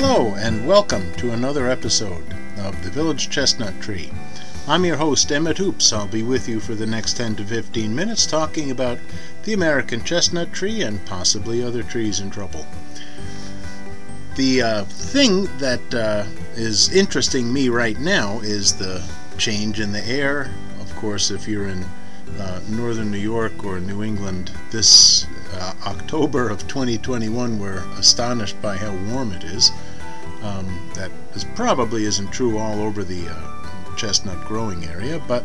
Hello, and welcome to another episode of The Village Chestnut Tree. I'm your host, Emmett Hoops. I'll be with you for the next 10 to 15 minutes talking about the American chestnut tree and possibly other trees in trouble. The uh, thing that uh, is interesting me right now is the change in the air. Of course, if you're in uh, northern New York or New England this uh, October of 2021, we're astonished by how warm it is. Um, that is probably isn't true all over the uh, chestnut growing area, but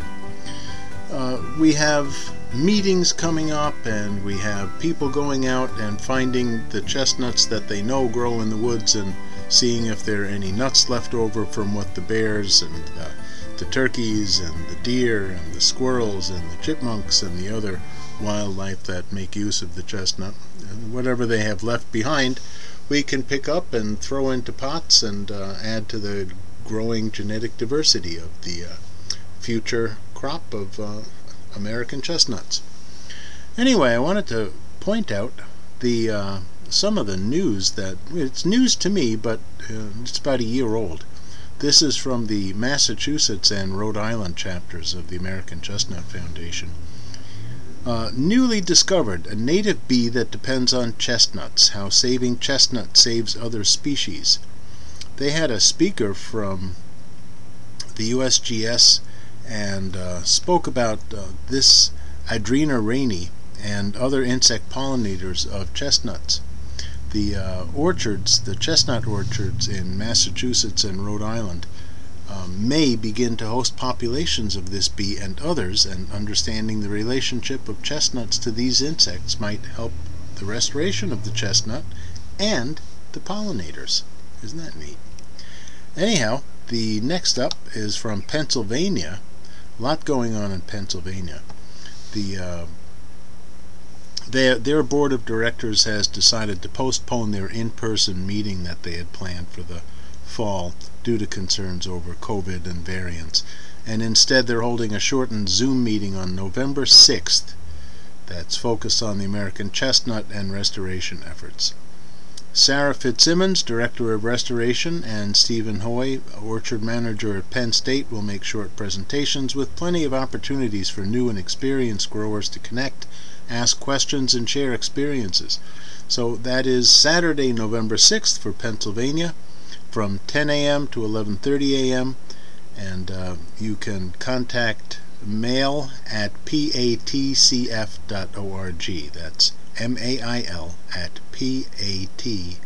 uh, we have meetings coming up and we have people going out and finding the chestnuts that they know grow in the woods and seeing if there are any nuts left over from what the bears and uh, the turkeys and the deer and the squirrels and the chipmunks and the other wildlife that make use of the chestnut. Whatever they have left behind, we can pick up and throw into pots and uh, add to the growing genetic diversity of the uh, future crop of uh, American chestnuts. Anyway, I wanted to point out the uh, some of the news that it's news to me, but it's about a year old. This is from the Massachusetts and Rhode Island chapters of the American Chestnut Foundation. Uh, newly discovered a native bee that depends on chestnuts, how saving chestnut saves other species. They had a speaker from the USGS and uh, spoke about uh, this Andrena rehni and other insect pollinators of chestnuts. The uh, orchards, the chestnut orchards in Massachusetts and Rhode Island, um, may begin to host populations of this bee and others, and understanding the relationship of chestnuts to these insects might help the restoration of the chestnut and the pollinators. Isn't that neat? Anyhow, the next up is from Pennsylvania. A lot going on in Pennsylvania. The uh, their, their board of directors has decided to postpone their in-person meeting that they had planned for the fall due to concerns over COVID and variants. And instead, they're holding a shortened Zoom meeting on November 6th that's focused on the American chestnut and restoration efforts. Sarah Fitzsimmons, Director of Restoration, and Stephen Hoy, Orchard Manager at Penn State, will make short presentations with plenty of opportunities for new and experienced growers to connect, ask questions, and share experiences. So that is Saturday, November 6th for Pennsylvania from 10 a.m. to 11:30 a.m. and uh, you can contact mail at patcf.org. That's M-A-I-L at patacf.org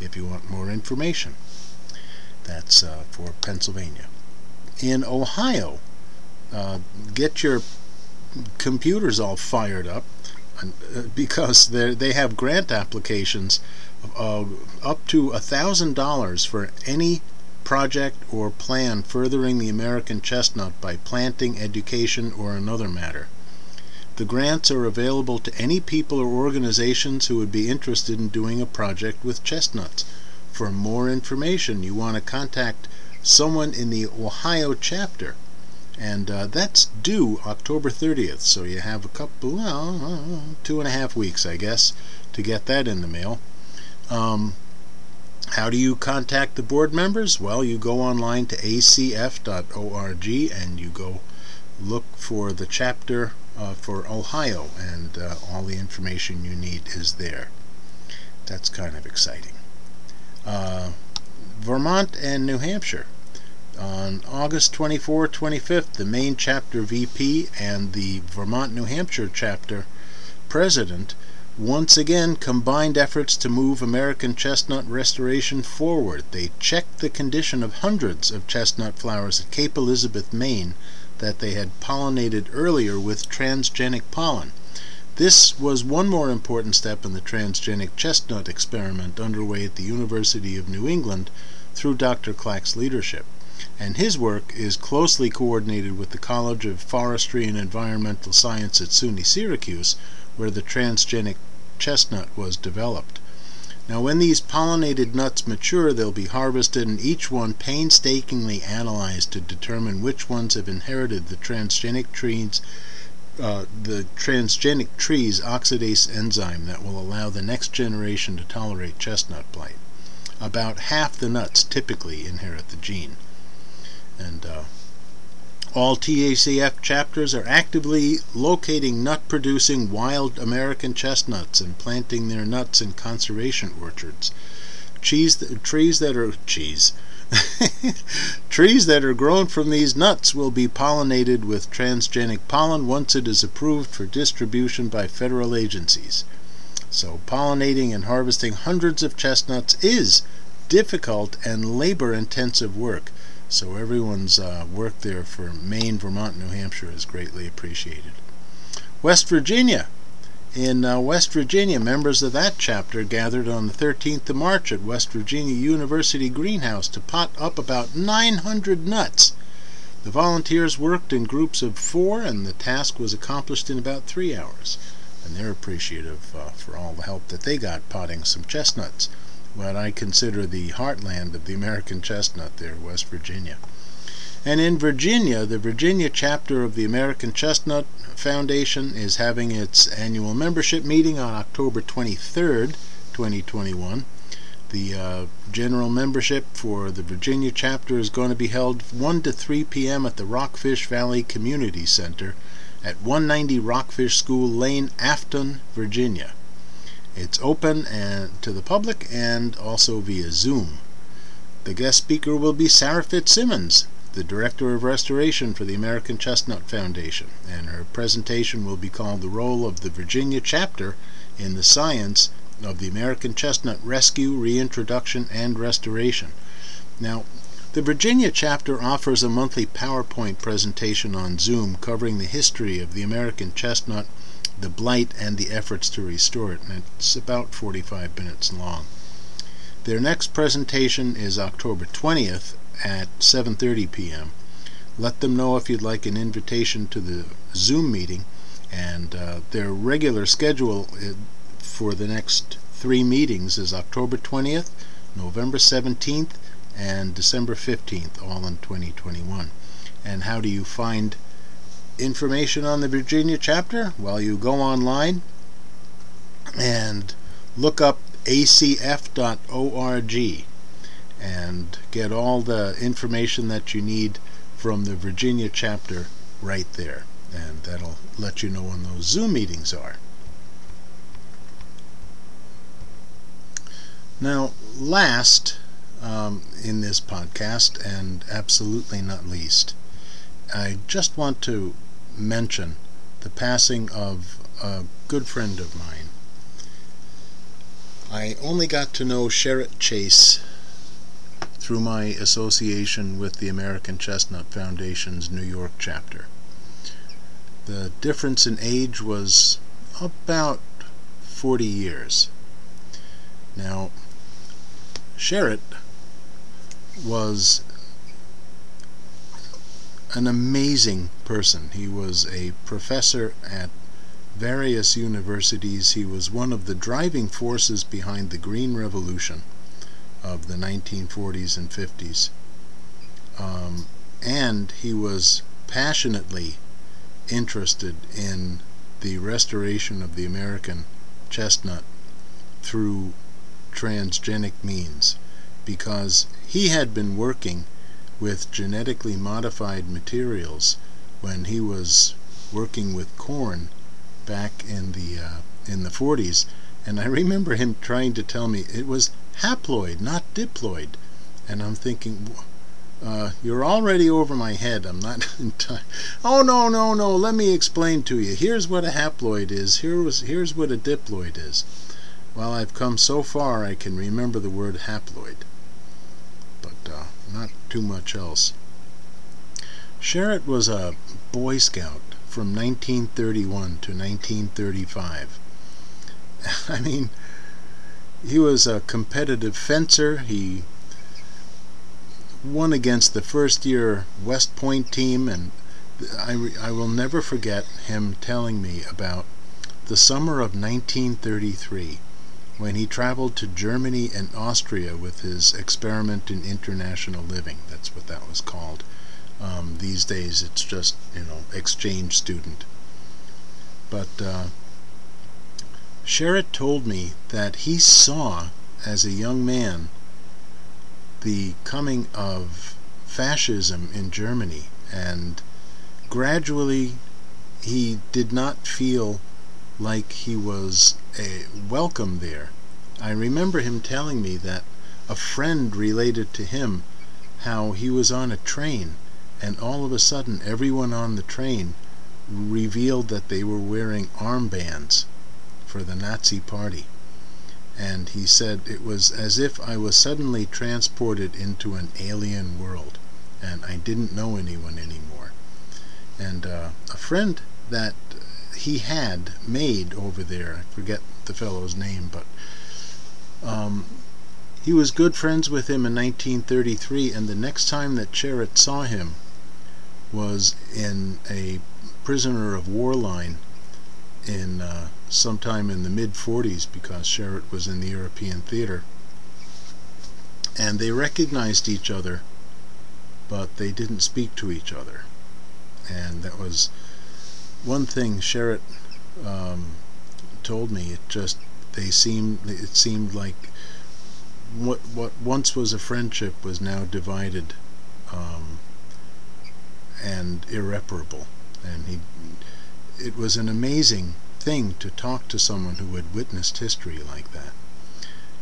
if you want more information. That's uh, for Pennsylvania. In Ohio, uh, get your computers all fired up because they have grant applications up to $1,000 for any project or plan furthering the American chestnut by planting, education, or another matter. The grants are available to any people or organizations who would be interested in doing a project with chestnuts. For more information, you want to contact someone in the Ohio chapter. And uh, that's due October 30th, so you have a couple, well, two and a half weeks, I guess, to get that in the mail. Um, how do you contact the board members? Well, you go online to acf.org and you go look for the chapter uh, for Ohio, and uh, all the information you need is there. That's kind of exciting. Uh, Vermont and New Hampshire. On August 24 25th, the Maine chapter VP and the Vermont New Hampshire chapter president once again combined efforts to move American chestnut restoration forward. They checked the condition of hundreds of chestnut flowers at Cape Elizabeth, Maine, that they had pollinated earlier with transgenic pollen. This was one more important step in the transgenic chestnut experiment underway at the University of New England through Dr. Klak's leadership. And his work is closely coordinated with the College of Forestry and Environmental Science at SUNY Syracuse, where the transgenic chestnut was developed. Now, when these pollinated nuts mature, they'll be harvested and each one painstakingly analyzed to determine which ones have inherited the transgenic trees, uh, the transgenic tree's oxidase enzyme that will allow the next generation to tolerate chestnut blight. About half the nuts typically inherit the gene. And uh, all TACF chapters are actively locating nut producing wild American chestnuts and planting their nuts in conservation orchards. Cheese, trees that are cheese. Trees that are grown from these nuts will be pollinated with transgenic pollen once it is approved for distribution by federal agencies. So, pollinating and harvesting hundreds of chestnuts is difficult and labor intensive work. So, everyone's uh, work there for Maine, Vermont, New Hampshire is greatly appreciated. West Virginia in uh, West Virginia, members of that chapter gathered on the 13th of March at West Virginia University Greenhouse to pot up about 900 nuts. The volunteers worked in groups of four, and the task was accomplished in about three hours. And they're appreciative uh, for all the help that they got potting some chestnuts, what I consider the heartland of the American chestnut there, West Virginia. And in Virginia, the Virginia chapter of the American Chestnut Foundation is having its annual membership meeting on October 23rd, 2021. The uh, general membership for the Virginia chapter is going to be held 1 to 3 p.m. at the Rockfish Valley Community Center at 190 Rockfish School Lane, Afton, Virginia. It's open and to the public and also via Zoom. The guest speaker will be Sarah Fitzsimmons, the Director of Restoration for the American Chestnut Foundation, and her presentation will be called The Role of the Virginia Chapter in the Science of the American Chestnut Rescue, Reintroduction, and Restoration. Now, the Virginia chapter offers a monthly PowerPoint presentation on Zoom covering the history of the American chestnut, the blight, and the efforts to restore it, and it's about 45 minutes long. Their next presentation is October 20th at 7:30 p.m. Let them know if you'd like an invitation to the Zoom meeting, and uh, their regular schedule uh, for the next three meetings is October 20th, November 17th, and December 15th, all in 2021. And how do you find information on the Virginia chapter? Well, you go online and look up acf.org and get all the information that you need from the Virginia chapter right there. And that'll let you know when those Zoom meetings are. Now, last um, in this podcast, and absolutely not least, I just want to mention the passing of a good friend of mine. I only got to know Sherret Chase through my association with the American Chestnut Foundation's New York chapter. The difference in age was about 40 years. Now, Sherret was an amazing person. He was a professor at various universities. He was one of the driving forces behind the Green Revolution of the 1940s and 50s. Um, and he was passionately interested in the restoration of the American chestnut through transgenic means because he had been working with genetically modified materials when he was working with corn back in the uh, in the 40s and I remember him trying to tell me it was haploid, not diploid. And I'm thinking, uh, you're already over my head. I'm not in time. Oh, no, no, no. Let me explain to you. Here's what a haploid is. Here was, here's what a diploid is. Well, I've come so far I can remember the word haploid, too much else. Sherret was a Boy Scout from 1931 to 1935. I mean, he was a competitive fencer. He won against the first year West Point team, and I, I will never forget him telling me about the summer of 1933 when he traveled to Germany and Austria with his experiment in international living. That's what that was called. Um, these days it's just, you know, exchange student. But uh, Sherret told me that he saw, as a young man, the coming of fascism in Germany, and gradually he did not feel like he was a welcome there. I remember him telling me that a friend related to him how he was on a train and all of a sudden everyone on the train revealed that they were wearing armbands for the Nazi party. And he said it was as if I was suddenly transported into an alien world and I didn't know anyone anymore. And uh, a friend that he had made over there, I forget the fellow's name, but um, he was good friends with him in 1933, and the next time that Sherret saw him was in a prisoner of war line in uh, sometime in the mid 40s because Sherret was in the European theater. And they recognized each other, but they didn't speak to each other. And that was one thing Sherret um, told me. It just they seemed it seemed like what what once was a friendship was now divided um, and irreparable. And he, it was an amazing thing to talk to someone who had witnessed history like that.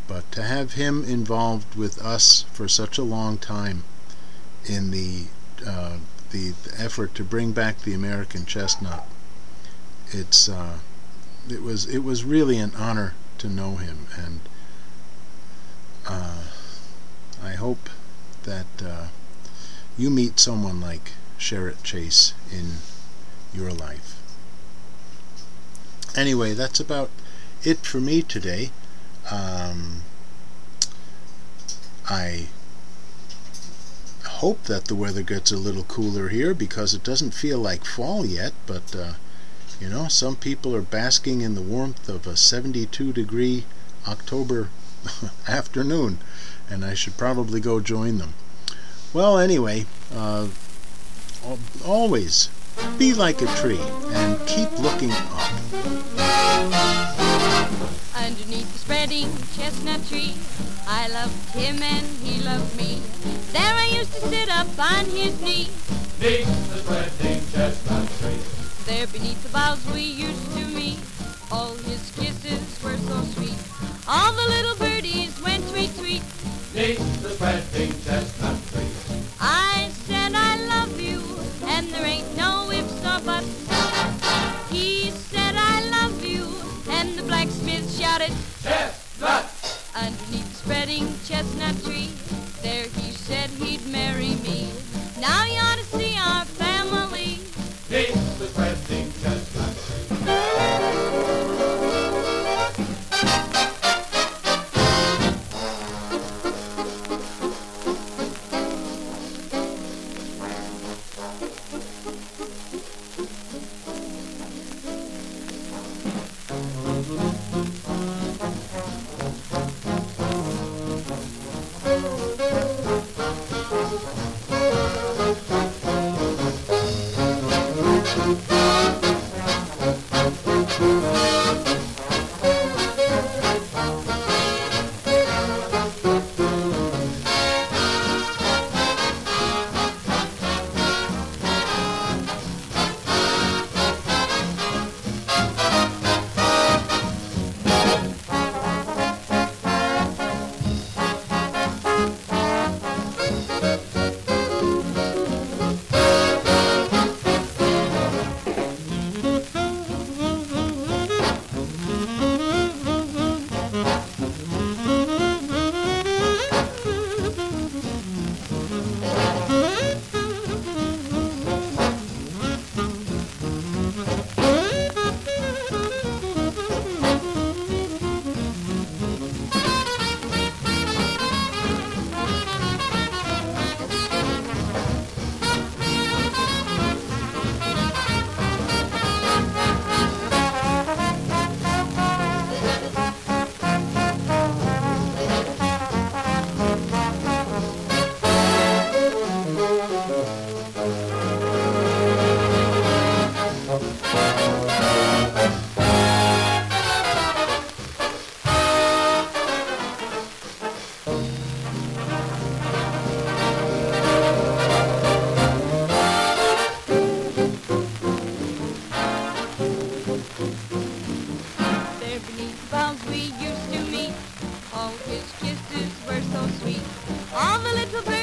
But to have him involved with us for such a long time in the uh, the, the, effort to bring back the American chestnut, it's uh, it was it was really an honor to know him, and uh, I hope that uh, you meet someone like Sherret Chase in your life. Anyway, that's about it for me today. Um, I hope that the weather gets a little cooler here because it doesn't feel like fall yet, but uh, you know, some people are basking in the warmth of a 72 degree October afternoon, and I should probably go join them. Well, anyway, uh, always be like a tree and keep looking up. Underneath the spreading chestnut tree, I loved him and he loved me. There I used to sit up on his knee. Beneath the spreading chestnut tree. There beneath the boughs we used to meet. All his kisses were so sweet. All the little birdies so sweet. All the little birds.